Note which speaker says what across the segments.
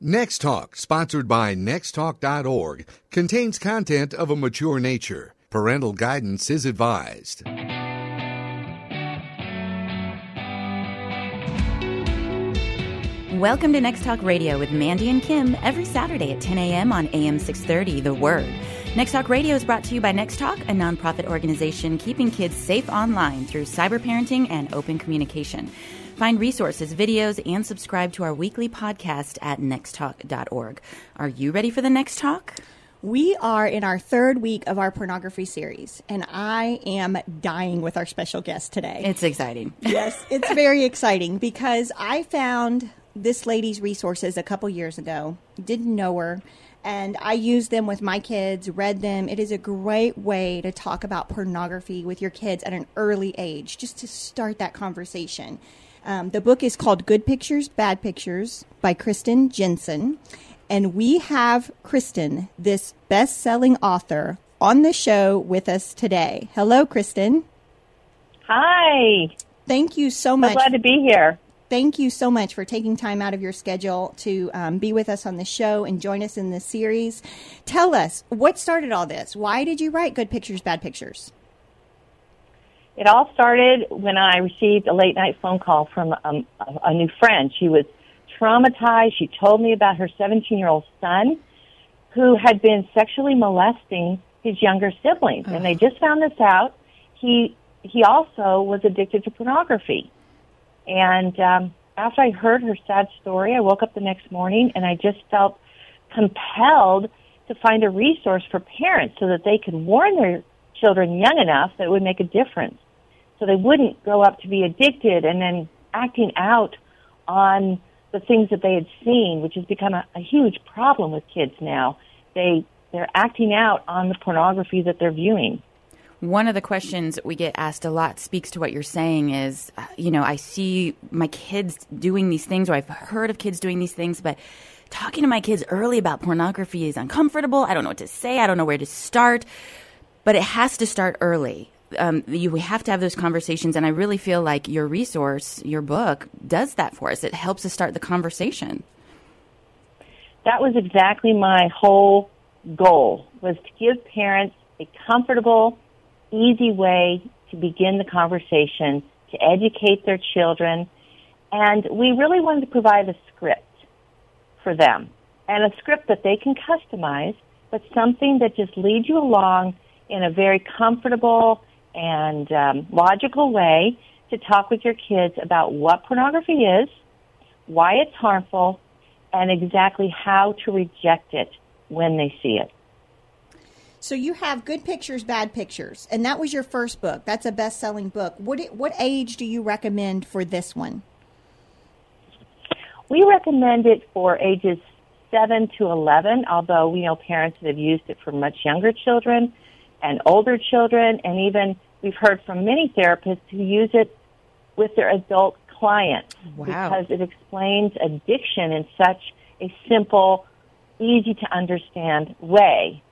Speaker 1: Next Talk, sponsored by nexttalk.org, contains content of a mature nature. Parental guidance is advised.
Speaker 2: Welcome to Next Talk Radio with Mandy and Kim every Saturday at 10 a.m. on AM 630, The Word. Next Talk Radio is brought to you by Next Talk, a nonprofit organization keeping kids safe online through cyber parenting and open communication. Find resources, videos, and subscribe to our weekly podcast at nexttalk.org. Are you ready for the next talk?
Speaker 3: We are in our third week of our pornography series, and I am dying with our special guest today.
Speaker 2: It's exciting.
Speaker 3: yes, it's very exciting because I found this lady's resources a couple years ago, didn't know her, and I used them with my kids, read them. It is a great way to talk about pornography with your kids at an early age, just to start that conversation. Um, the book is called Good Pictures, Bad Pictures by Kristen Jenson. And we have Kristen, this best selling author, on the show with us today. Hello, Kristen.
Speaker 4: Hi.
Speaker 3: Thank you so much.
Speaker 4: I'm glad to be here.
Speaker 3: Thank you so much for taking time out of your schedule to um, be with us on the show and join us in this series. Tell us what started all this. Why did you write Good Pictures, Bad Pictures?
Speaker 4: It all started when I received a late night phone call from um, a new friend. She was traumatized. She told me about her 17 year old son who had been sexually molesting his younger siblings. And they just found this out. He, he also was addicted to pornography. And um, after I heard her sad story, I woke up the next morning and I just felt compelled to find a resource for parents so that they could warn their children young enough that it would make a difference so they wouldn't grow up to be addicted and then acting out on the things that they had seen, which has become a, a huge problem with kids now. They they're acting out on the pornography that they're viewing.
Speaker 2: One of the questions we get asked a lot speaks to what you're saying is, uh, you know, I see my kids doing these things, or I've heard of kids doing these things, but talking to my kids early about pornography is uncomfortable. I don't know what to say. I don't know where to start. But it has to start early um, you we have to have those conversations, and I really feel like your resource, your book, does that for us. It helps us start the conversation.
Speaker 4: That was exactly my whole goal was to give parents a comfortable, easy way to begin the conversation, to educate their children, and we really wanted to provide a script for them and a script that they can customize, but something that just leads you along in a very comfortable and um, logical way to talk with your kids about what pornography is, why it's harmful, and exactly how to reject it when they see it.
Speaker 3: So you have good pictures, bad pictures, and that was your first book. That's a best-selling book. What what age do you recommend for this one?
Speaker 4: We recommend it for ages seven to eleven. Although we know parents that have used it for much younger children and older children, and even we've heard from many therapists who use it with their adult clients
Speaker 2: wow.
Speaker 4: because it explains addiction in such a simple, easy to understand way.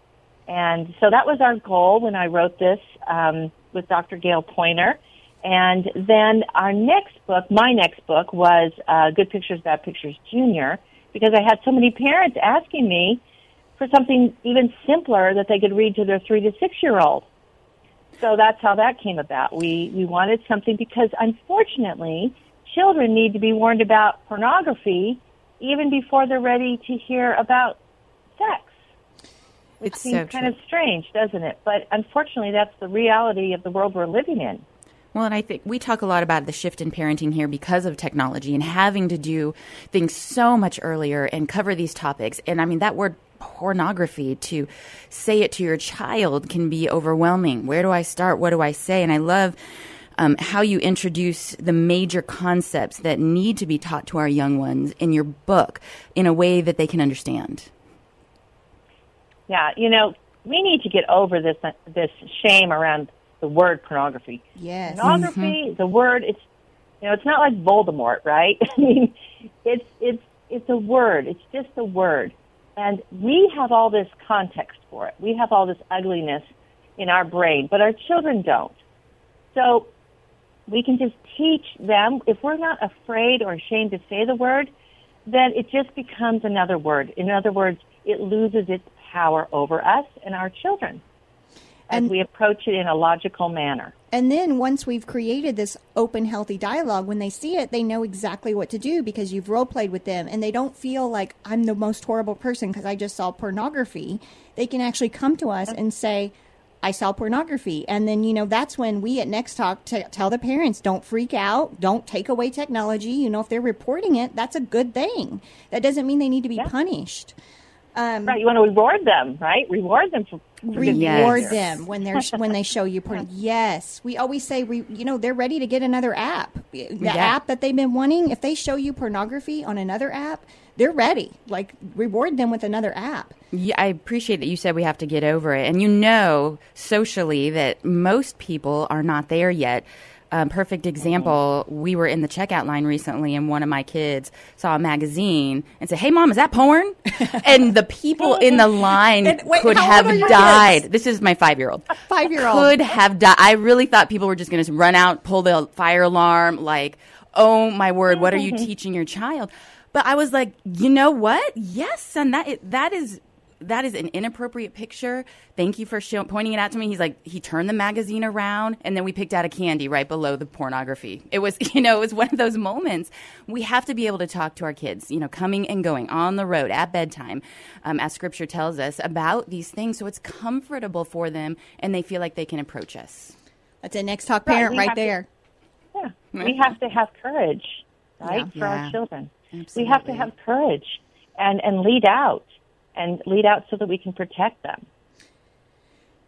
Speaker 4: And so that was our goal when I wrote this um, with Dr. Gail Poyner. And then our next book, my next book, was uh, Good Pictures, Bad Pictures Junior, because I had so many parents asking me for something even simpler that they could read to their three to six year old. So that's how that came about. We we wanted something because unfortunately, children need to be warned about pornography even before they're ready to hear about sex. Which
Speaker 2: it's
Speaker 4: seems
Speaker 2: so
Speaker 4: kind of strange, doesn't it? But unfortunately, that's the reality of the world we're living in.
Speaker 2: Well, and I think we talk a lot about the shift in parenting here because of technology and having to do things so much earlier and cover these topics. And I mean, that word pornography to say it to your child can be overwhelming. Where do I start? What do I say? And I love um, how you introduce the major concepts that need to be taught to our young ones in your book in a way that they can understand.
Speaker 4: Yeah, you know, we need to get over this this shame around the word pornography.
Speaker 3: Yes.
Speaker 4: Pornography,
Speaker 2: Mm-hmm.
Speaker 4: the word, it's you know, it's not like Voldemort, right? I mean, it's it's it's a word. It's just a word. And we have all this context for it. We have all this ugliness in our brain, but our children don't. So we can just teach them, if we're not afraid or ashamed to say the word, then it just becomes another word. In other words, it loses its power over us and our children
Speaker 3: And-
Speaker 4: we approach it in a logical manner.
Speaker 3: And then once we've created this open, healthy dialogue, when they see it, they know exactly what to do because you've role played with them and they don't feel like I'm the most horrible person because I just saw pornography. They can actually come to us and say, I saw pornography. And then, you know, that's when we at Next Talk t- tell the parents don't freak out, don't take away technology. You know, if they're reporting it, that's a good thing. That doesn't mean they need to be
Speaker 4: Yeah.
Speaker 3: punished.
Speaker 4: Um, right? You want to reward them, right? Reward them for, good
Speaker 2: Yes.
Speaker 3: reward them when they're when they show you porn. Yes, we always say we you know they're ready to get another app. The
Speaker 2: Yeah.
Speaker 3: app that they've been wanting, if they show you pornography on another app, they're ready. Like reward them with another app.
Speaker 2: Yeah, I appreciate that you said we have to get over it. And you know socially that most people are not there yet. Um, perfect example, we were in the checkout line recently, and one of my kids saw a magazine and said, Hey, mom, is that porn? and the people in the line
Speaker 3: And wait,
Speaker 2: could have died.
Speaker 3: kids?
Speaker 2: This is my five year old.
Speaker 3: Five-year-old.
Speaker 2: Could have died. I really thought people were just going to run out, pull the fire alarm, like, oh my word, what are you teaching your child? But I was like, you know what? Yes, son, that that is that is an inappropriate picture. Thank you for show, pointing it out to me. He's like, he turned the magazine around, and then we picked out a candy right below the pornography. It was, you know, it was one of those moments. We have to be able to talk to our kids, you know, coming and going on the road at bedtime, um, as Scripture tells us about these things, so it's comfortable for them, and they feel like they can approach us.
Speaker 3: That's a next talk parent
Speaker 4: we
Speaker 3: right
Speaker 4: have to-
Speaker 3: there.
Speaker 4: Yeah. We have to have courage, right,
Speaker 2: Yeah.
Speaker 4: for
Speaker 2: Yeah.
Speaker 4: our children. We have to have courage and, and lead out and lead out so that we can protect them.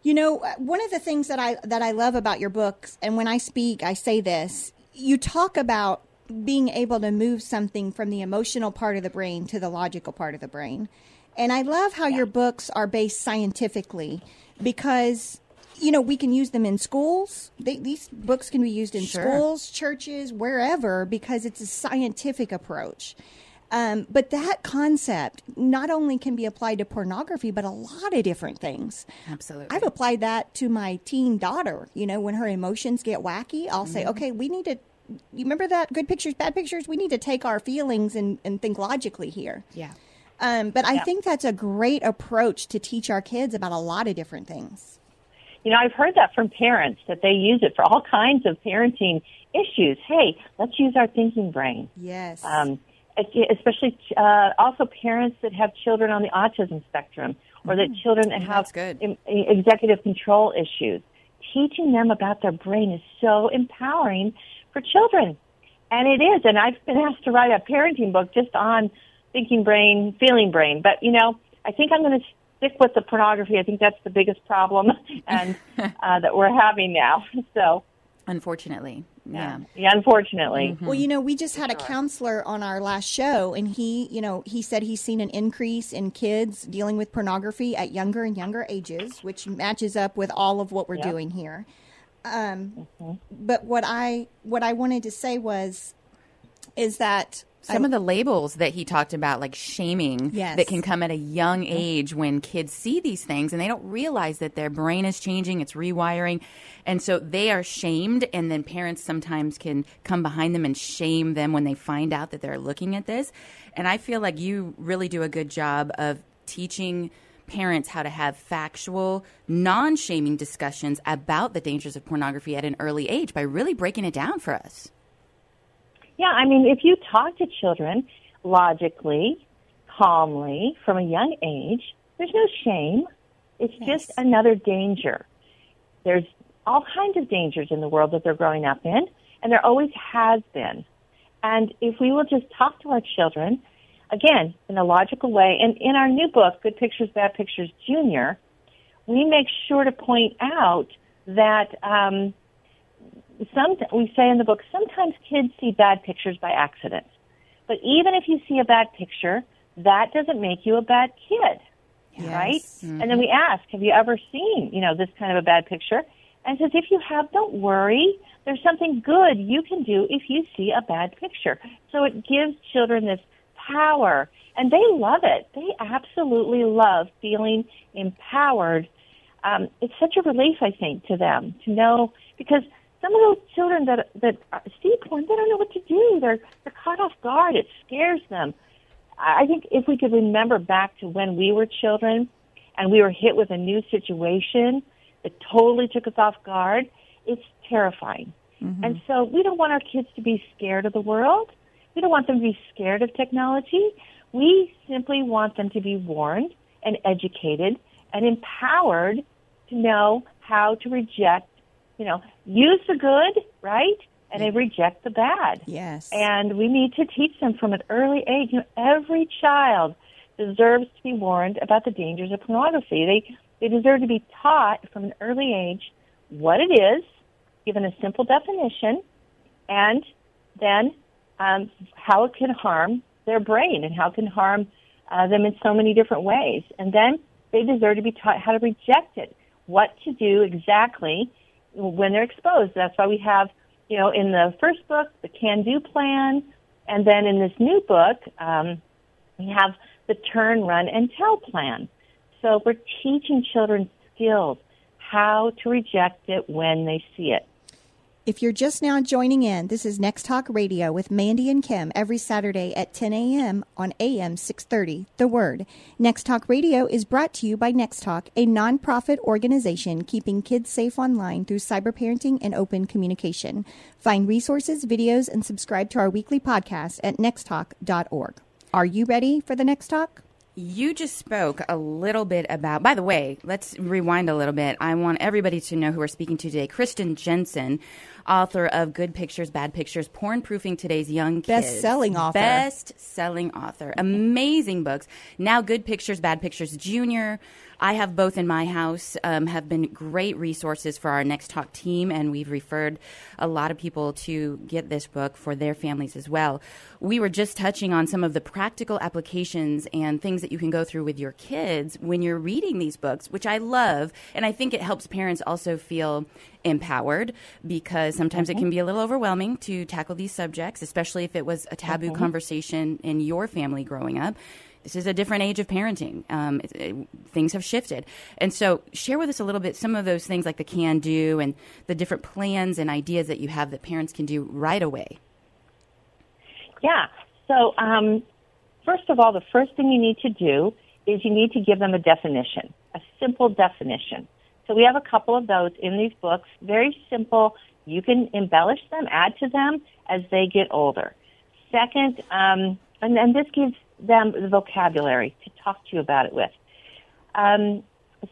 Speaker 3: You know, one of the things that I that I love about your books, and when I speak, I say this: you talk about being able to move something from the emotional part of the brain to the logical part of the brain, and I love how your books are based scientifically because you know we can use them in schools. They, these books can be used in
Speaker 2: Sure.
Speaker 3: schools, churches, wherever because it's a scientific approach. Um, but that concept not only can be applied to pornography, but a lot of different things.
Speaker 2: Absolutely.
Speaker 3: I've applied that to my teen daughter. You know, when her emotions get wacky, I'll say,
Speaker 2: Mm-hmm.
Speaker 3: okay, we need to. You remember that good pictures, bad pictures? We need to take our feelings and, and think logically here.
Speaker 2: Yeah.
Speaker 3: Um, but I
Speaker 4: Yeah.
Speaker 3: think that's a great approach to teach our kids about a lot of different things.
Speaker 4: You know, I've heard that from parents that they use it for all kinds of parenting issues. Hey, let's use our thinking brain.
Speaker 3: Yes.
Speaker 4: um, especially uh, also parents that have children on the autism spectrum or that children that have
Speaker 2: that's good.
Speaker 4: em- executive control issues. Teaching them about their brain is so empowering for children. And it is. And I've been asked to write a parenting book just on thinking brain, feeling brain. But, you know, I think I'm going to stick with the pornography. I think that's the biggest problem and uh, that we're having now. So,
Speaker 2: Unfortunately. Yeah.
Speaker 4: yeah, unfortunately.
Speaker 3: Well, you know, we just had a counselor on our last show, and he, you know, he said he's seen an increase in kids dealing with pornography at younger and younger ages, which matches up with all of what we're
Speaker 4: Yeah.
Speaker 3: doing here. Um, But what I what I wanted to say was, is that
Speaker 2: Some of the labels that he talked about, like shaming,
Speaker 3: Yes.
Speaker 2: that can come at a young age when kids see these things and they don't realize that their brain is changing, it's rewiring. And so they are shamed, and then parents sometimes can come behind them and shame them when they find out that they're looking at this. And I feel like you really do a good job of teaching parents how to have factual, non shaming discussions about the dangers of pornography at an early age by really breaking it down for us.
Speaker 4: Yeah, I mean, if you talk to children logically, calmly, from a young age, there's no shame. It's just another danger. There's all kinds of dangers in the world that they're growing up in, and there always has been. And if we will just talk to our children, again, in a logical way, and in our new book, Good Pictures, Bad Pictures Junior, we make sure to point out that um, some we say in the book sometimes kids see bad pictures by accident. But even if you see a bad picture, that doesn't make you a bad kid, right? And then we ask, have you ever seen, you know, this kind of a bad picture? And says, if you have, don't worry. There's something good you can do if you see a bad picture. So it gives children this power, and they love it. They absolutely love feeling empowered. Um, it's such a relief, I think, to them to know because some of those children that that see porn, they don't know what to do. They're they're caught off guard. It scares them. I think if we could remember back to when we were children and we were hit with a new situation that totally took us off guard, it's terrifying. Mm-hmm. And so we don't want our kids to be scared of the world. We don't want them to be scared of technology. We simply want them to be warned and educated and empowered to know how to reject, you know, use the good, right? And they reject the bad.
Speaker 3: Yes.
Speaker 4: And we need to teach them from an early age. You know, every child deserves to be warned about the dangers of pornography. They they deserve to be taught from an early age what it is, given a simple definition, and then um, how it can harm their brain and how it can harm uh, them in so many different ways. And then they deserve to be taught how to reject it, what to do exactly when they're exposed. That's why we have, you know, in the first book, the can-do plan, and then in this new book, um, we have the turn, run, and tell plan. So we're teaching children skills, how to reject it when they see it.
Speaker 3: If you're just now joining in, this is Next Talk Radio with Mandy and Kim every Saturday at 10 a.m. on AM 630, The Word. Next Talk Radio is brought to you by Next Talk, a nonprofit organization keeping kids safe online through cyber parenting and open communication. Find resources, videos, and subscribe to our weekly podcast at nexttalk.org. Are you ready for the next talk?
Speaker 2: You just spoke a little bit about, by the way, let's rewind a little bit. I want everybody to know who we're speaking to today. Kristen Jenson, author of Good Pictures, Bad Pictures, Porn Proofing Today's Young Kids.
Speaker 3: Best selling author.
Speaker 2: Best selling author. Amazing books. Now, Good Pictures, Bad Pictures Junior. I have both in my house, um, have been great resources for our Next Talk team, and we've referred a lot of people to get this book for their families as well. We were just touching on some of the practical applications and things that you can go through with your kids when you're reading these books, which I love, and I think it helps parents also feel empowered because sometimes mm-hmm. it can be a little overwhelming to tackle these subjects, especially if it was a taboo mm-hmm. conversation in your family growing up this is a different age of parenting. Um, it, it, things have shifted. And so, share with us a little bit some of those things like the can do and the different plans and ideas that you have that parents can do right away.
Speaker 4: Yeah. So, um, first of all, the first thing you need to do is you need to give them a definition, a simple definition. So, we have a couple of those in these books, very simple. You can embellish them, add to them as they get older. Second, um, and then this gives them the vocabulary to talk to you about it with. Um,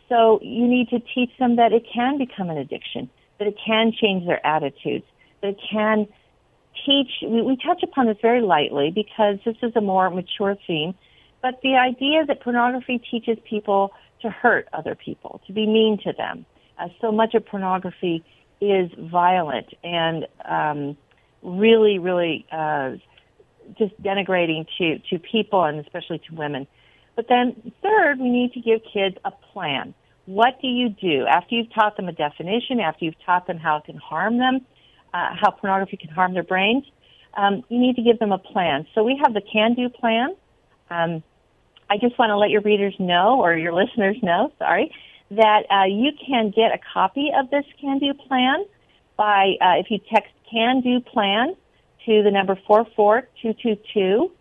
Speaker 4: so you need to teach them that it can become an addiction, that it can change their attitudes, that it can teach. We, we touch upon this very lightly because this is a more mature theme, but the idea that pornography teaches people to hurt other people, to be mean to them. Uh, so much of pornography is violent and um, really, really uh, just denigrating to, to people and especially to women. But then third, we need to give kids a plan. What do you do after you've taught them a definition, after you've taught them how it can harm them, uh, how pornography can harm their brains? Um, you need to give them a plan. So we have the can-do plan. Um, I just want to let your readers know, or your listeners know, sorry, that uh, you can get a copy of this can-do plan by uh, if you text can-do plan to the number 44222.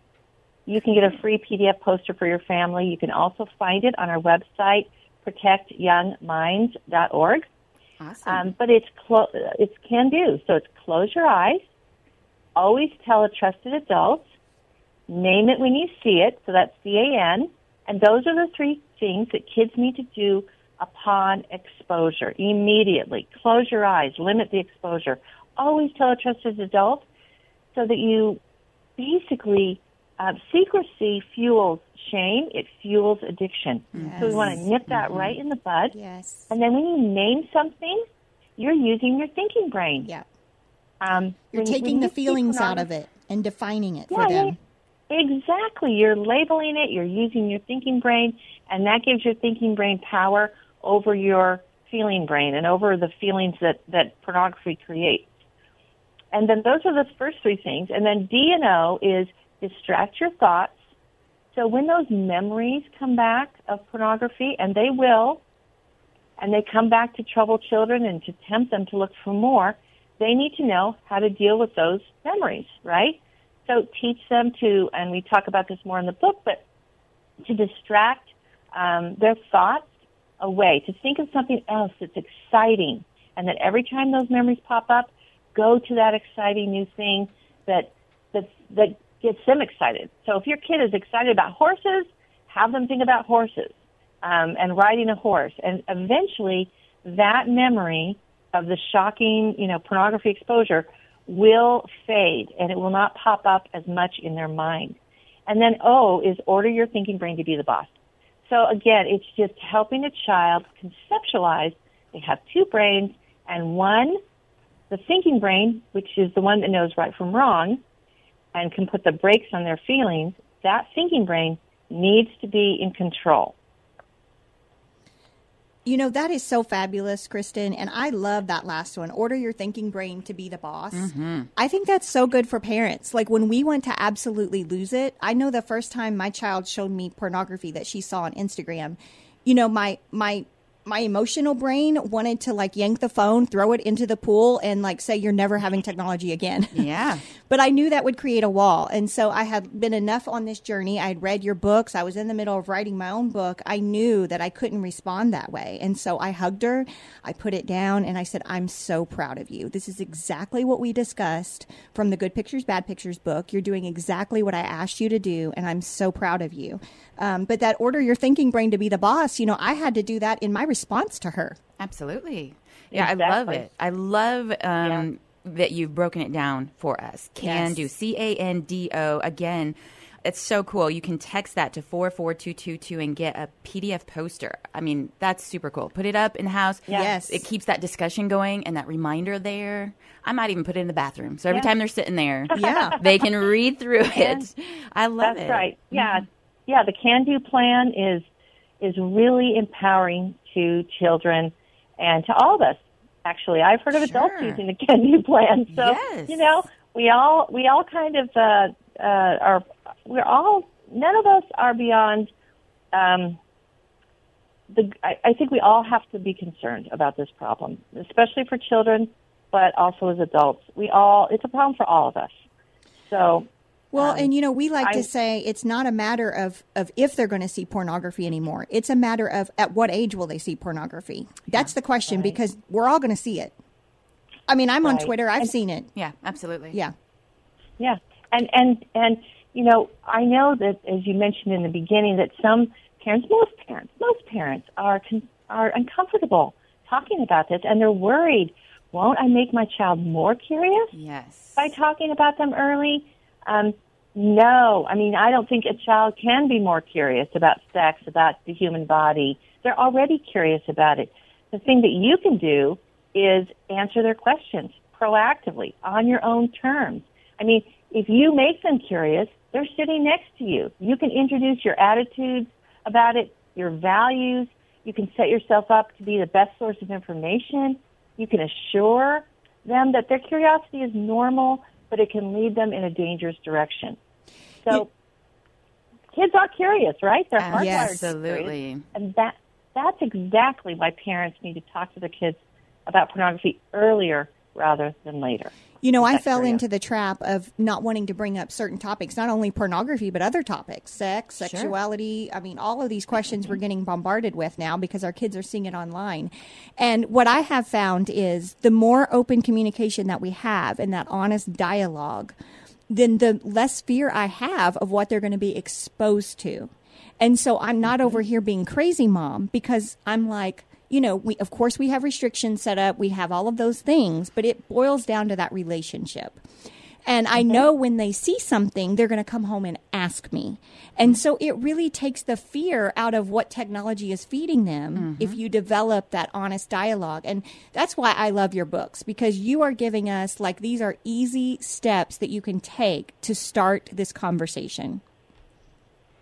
Speaker 4: You can get a free PDF poster for your family. You can also find it on our website, protectyoungminds.org.
Speaker 2: Awesome.
Speaker 4: Um, but it's clo- it's can do. So it's close your eyes, always tell a trusted adult, name it when you see it. So that's C A N, and those are the three things that kids need to do upon exposure immediately. Close your eyes, limit the exposure. Always tell a trusted adult, so that you basically uh, secrecy fuels shame. It fuels addiction. Yes. So we want to nip that mm-hmm. right in the bud.
Speaker 3: Yes.
Speaker 4: And then when you name something, you're using your thinking brain.
Speaker 3: Yeah.
Speaker 4: Um,
Speaker 3: you're taking the feelings out of it and defining it yeah, for them.
Speaker 4: Exactly. You're labeling it. You're using your thinking brain, and that gives your thinking brain power over your feeling brain and over the feelings that that pornography creates. And then those are the first three things. And then D and O is distract your thoughts. So when those memories come back of pornography, and they will, and they come back to trouble children and to tempt them to look for more, they need to know how to deal with those memories, right? So teach them to, and we talk about this more in the book, but to distract um, their thoughts away, to think of something else that's exciting, and that every time those memories pop up, go to that exciting new thing that that that gets them excited. So if your kid is excited about horses, have them think about horses um, and riding a horse, and eventually that memory of the shocking, you know, pornography exposure will fade and it will not pop up as much in their mind. And then O is order your thinking brain to be the boss. So again, it's just helping a child conceptualize they have two brains and one, the thinking brain, which is the one that knows right from wrong and can put the brakes on their feelings, that thinking brain needs to be in control.
Speaker 3: You know, that is so fabulous, Kristen. And I love that last one. Order your thinking brain to be the boss. Mm-hmm. I think that's so good for parents. Like when we went to absolutely lose it, I know the first time my child showed me pornography that she saw on Instagram, you know, my, my my emotional brain wanted to like yank the phone, throw it into the pool, and like say, You're never having technology again.
Speaker 2: Yeah.
Speaker 3: but I knew that would create a wall. And so I had been enough on this journey. I had read your books. I was in the middle of writing my own book. I knew that I couldn't respond that way. And so I hugged her, I put it down, and I said, I'm so proud of you. This is exactly what we discussed from the Good Pictures, Bad Pictures book. You're doing exactly what I asked you to do, and I'm so proud of you. Um, but that order your thinking brain to be the boss, you know, I had to do that in my response to her.
Speaker 2: Absolutely. Yeah, exactly. I love it. I love um, yeah. that you've broken it down for us. Can yes. do. C A N D O. Again, it's so cool. You can text that to 44222 and get a PDF poster. I mean, that's super cool. Put it up in the house.
Speaker 3: Yes.
Speaker 2: It keeps that discussion going and that reminder there. I might even put it in the bathroom. So every yeah. time they're sitting there,
Speaker 3: yeah.
Speaker 2: they can read through it. I love
Speaker 4: that's
Speaker 2: it.
Speaker 4: That's right. Yeah. Mm-hmm yeah, the Can Do plan is is really empowering to children and to all of us. Actually, I've heard of sure. adults using the Can Do plan. So
Speaker 2: yes.
Speaker 4: you know, we all we all kind of uh, uh, are. We're all none of us are beyond. Um, the, I, I think we all have to be concerned about this problem, especially for children, but also as adults. We all it's a problem for all of us. So
Speaker 3: well, um, and you know, we like I, to say it's not a matter of, of if they're going to see pornography anymore. It's a matter of at what age will they see pornography. That's yeah, the question right. because we're all going to see it. I mean, I'm right. on Twitter. I've
Speaker 2: and,
Speaker 3: seen it.
Speaker 2: Yeah, absolutely.
Speaker 3: Yeah.
Speaker 4: Yeah. And and and you know, I know that as you mentioned in the beginning that some parents, most parents, most parents are are uncomfortable talking about this and they're worried, won't I make my child more curious?
Speaker 2: Yes.
Speaker 4: By talking about them early? Um, no, I mean, I don't think a child can be more curious about sex, about the human body. They're already curious about it. The thing that you can do is answer their questions proactively on your own terms. I mean, if you make them curious, they're sitting next to you. You can introduce your attitudes about it, your values. You can set yourself up to be the best source of information. You can assure them that their curiosity is normal but it can lead them in a dangerous direction. So kids are curious, right? They're hardwired.
Speaker 2: Yes, absolutely.
Speaker 4: And that that's exactly why parents need to talk to their kids about pornography earlier rather than later.
Speaker 3: You know, I fell into the trap of not wanting to bring up certain topics, not only pornography, but other topics, sex, sexuality. Sure. I mean, all of these questions we're getting bombarded with now because our kids are seeing it online. And what I have found is the more open communication that we have and that honest dialogue, then the less fear I have of what they're going to be exposed to. And so I'm not over here being crazy mom because I'm like, you know, we of course we have restrictions set up, we have all of those things, but it boils down to that relationship. And I mm-hmm. know when they see something, they're going to come home and ask me. And so it really takes the fear out of what technology is feeding them mm-hmm. if you develop that honest dialogue. And that's why I love your books because you are giving us like these are easy steps that you can take to start this conversation.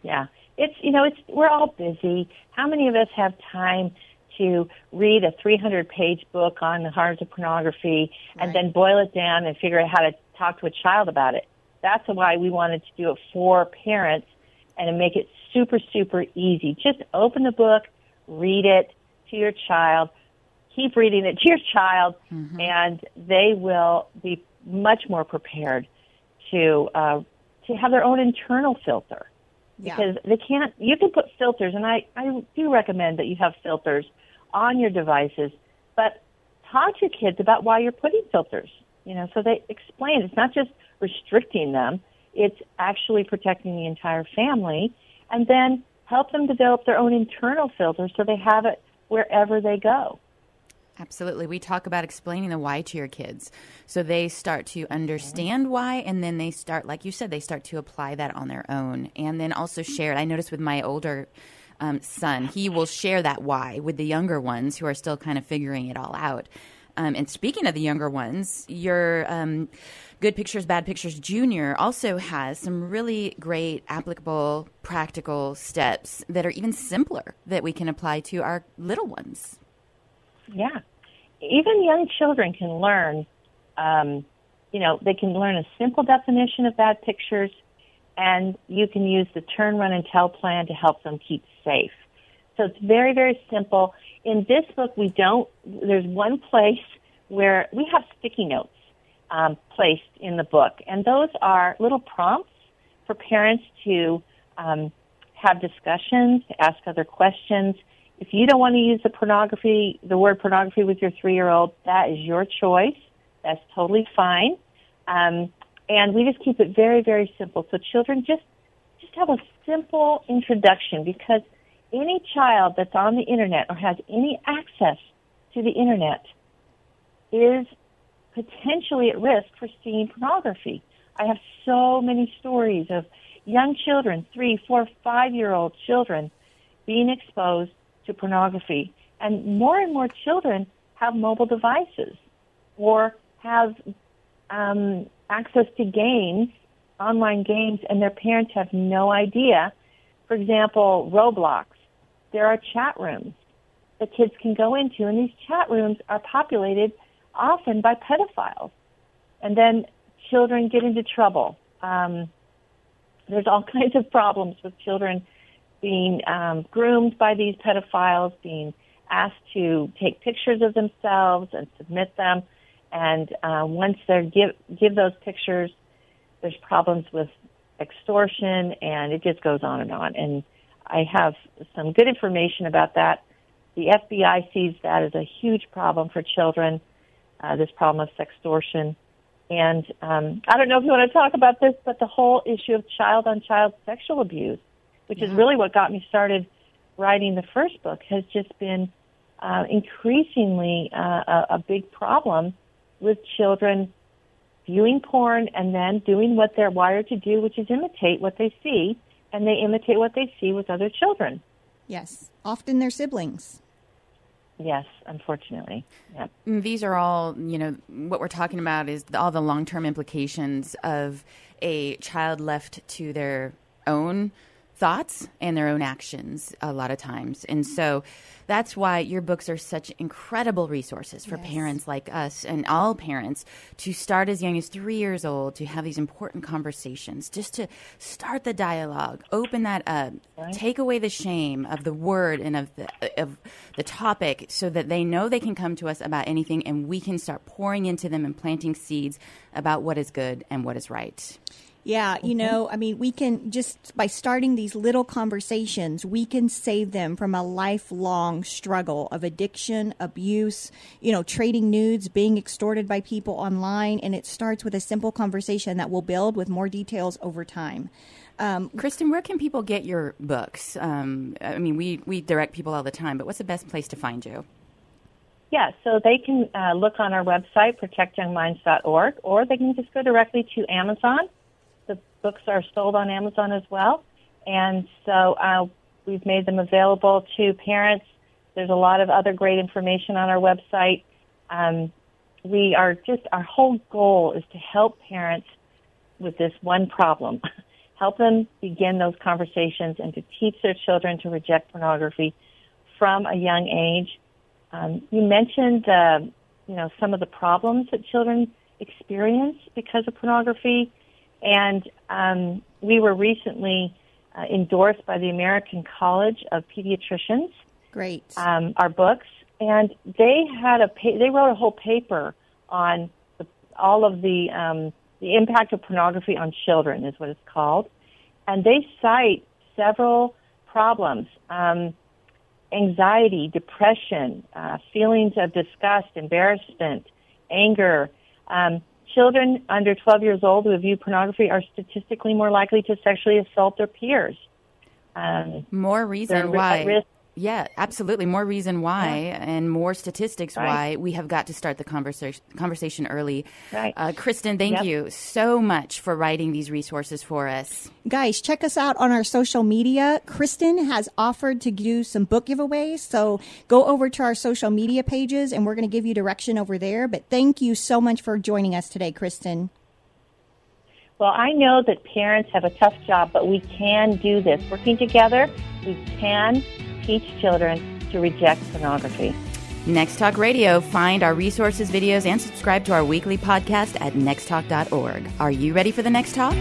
Speaker 4: Yeah. It's, you know, it's, we're all busy. How many of us have time to read a 300 page book on the harms of pornography and then boil it down and figure out how to talk to a child about it. That's why we wanted to do it for parents and make it super, super easy. Just open the book, read it to your child, keep reading it to your child, mm-hmm. and they will be much more prepared to uh, to have their own internal filter
Speaker 3: Yeah.
Speaker 4: because they can't. You can put filters, and I I do recommend that you have filters on your devices, but talk to your kids about why you're putting filters. You know, so they explain. It's not just restricting them; it's actually protecting the entire family, and then help them develop their own internal filter so they have it wherever they go.
Speaker 2: Absolutely. We talk about explaining the why to your kids. So they start to understand why, and then they start, like you said, they start to apply that on their own. And then also share it. I noticed with my older um, son, he will share that why with the younger ones who are still kind of figuring it all out. Um, and speaking of the younger ones, your um, Good Pictures, Bad Pictures Junior also has some really great, applicable, practical steps that are even simpler that we can apply to our little ones.
Speaker 4: Yeah. Even young children can learn, um, you know, they can learn a simple definition of bad pictures, and you can use the turn, run, and tell plan to help them keep safe. So it's very, very simple. In this book, we don't, there's one place where we have sticky notes um, placed in the book, and those are little prompts for parents to um, have discussions, to ask other questions. If you don't want to use the pornography, the word pornography with your three-year-old, that is your choice. That's totally fine. Um, and we just keep it very, very simple. So children just just have a simple introduction because any child that's on the internet or has any access to the internet is potentially at risk for seeing pornography. I have so many stories of young children, three, four, five year old children, being exposed to pornography. And more and more children have mobile devices or have um, access to games, online games, and their parents have no idea. For example, Roblox, there are chat rooms that kids can go into, and these chat rooms are populated often by pedophiles. And then children get into trouble. Um, there's all kinds of problems with children being um, groomed by these pedophiles, being asked to take pictures of themselves and submit them. And uh, once they give give those pictures, there's problems with extortion, and it just goes on and on. And I have some good information about that. The FBI sees that as a huge problem for children. Uh, this problem of sextortion. And um, I don't know if you want to talk about this, but the whole issue of child on child sexual abuse, which is really what got me started writing the first book, has just been uh, increasingly uh, a, a big problem with children viewing porn and then doing what they're wired to do, which is imitate what they see, and they imitate what they see with other children.
Speaker 3: Yes. Often they're siblings.
Speaker 4: Yes, unfortunately. Yep.
Speaker 2: Mm, These are all, you know, what we're talking about is all the long term implications of a child left to their own thoughts and their own actions a lot of times. And so that's why your books are such incredible resources for
Speaker 3: Yes.
Speaker 2: parents like us and all parents to start as young as three years old to have these important conversations, just to start the dialogue, open that up, take away the shame of the word and of the, of the topic so that they know they can come to us about anything and we can start pouring into them and planting seeds about what is good and what is right.
Speaker 3: Yeah, you know, I mean, we can just by starting these little conversations, we can save them from a lifelong struggle of addiction, abuse, you know, trading nudes, being extorted by people online. And it starts with a simple conversation that will build with more details over time. Um,
Speaker 2: Kristen, where can people get your books? Um, I mean, we, we direct people all the time, but what's the best place to find you?
Speaker 4: Yeah, so they can uh, look on our website, protectyoungminds.org, or they can just go directly to Amazon. Books are sold on Amazon as well. And so uh, we've made them available to parents. There's a lot of other great information on our website. Um, we are just, our whole goal is to help parents with this one problem. help them begin those conversations and to teach their children to reject pornography from a young age. Um, you mentioned, uh, you know, some of the problems that children experience because of pornography, and um, we were recently uh, endorsed by the American College of Pediatricians.
Speaker 3: great.
Speaker 4: Um, our books, and they had a pa- they wrote a whole paper on the, all of the um, The Impact of Pornography on Children is what it's called. And they cite several problems. Um, anxiety, depression, uh, feelings of disgust, embarrassment, anger. Um, children under 12 years old who view pornography are statistically more likely to sexually assault their peers.
Speaker 2: Um, more reason why. Yeah, absolutely. More reason why, yeah. and more statistics right. why we have got to start the conversation conversation early.
Speaker 4: Right,
Speaker 2: uh, Kristen, thank yep. you so much for writing these resources for us.
Speaker 3: Guys, check us out on our social media. Kristen has offered to do some book giveaways, so go over to our social media pages, and we're going to give you direction over there. But thank you so much for joining us today, Kristen.
Speaker 4: Well, I know that parents have a tough job, but we can do this. Working together, we can teach children to reject pornography.
Speaker 2: Next Talk Radio. Find our resources, videos, and subscribe to our weekly podcast at nexttalk.org. Are you ready for the next talk?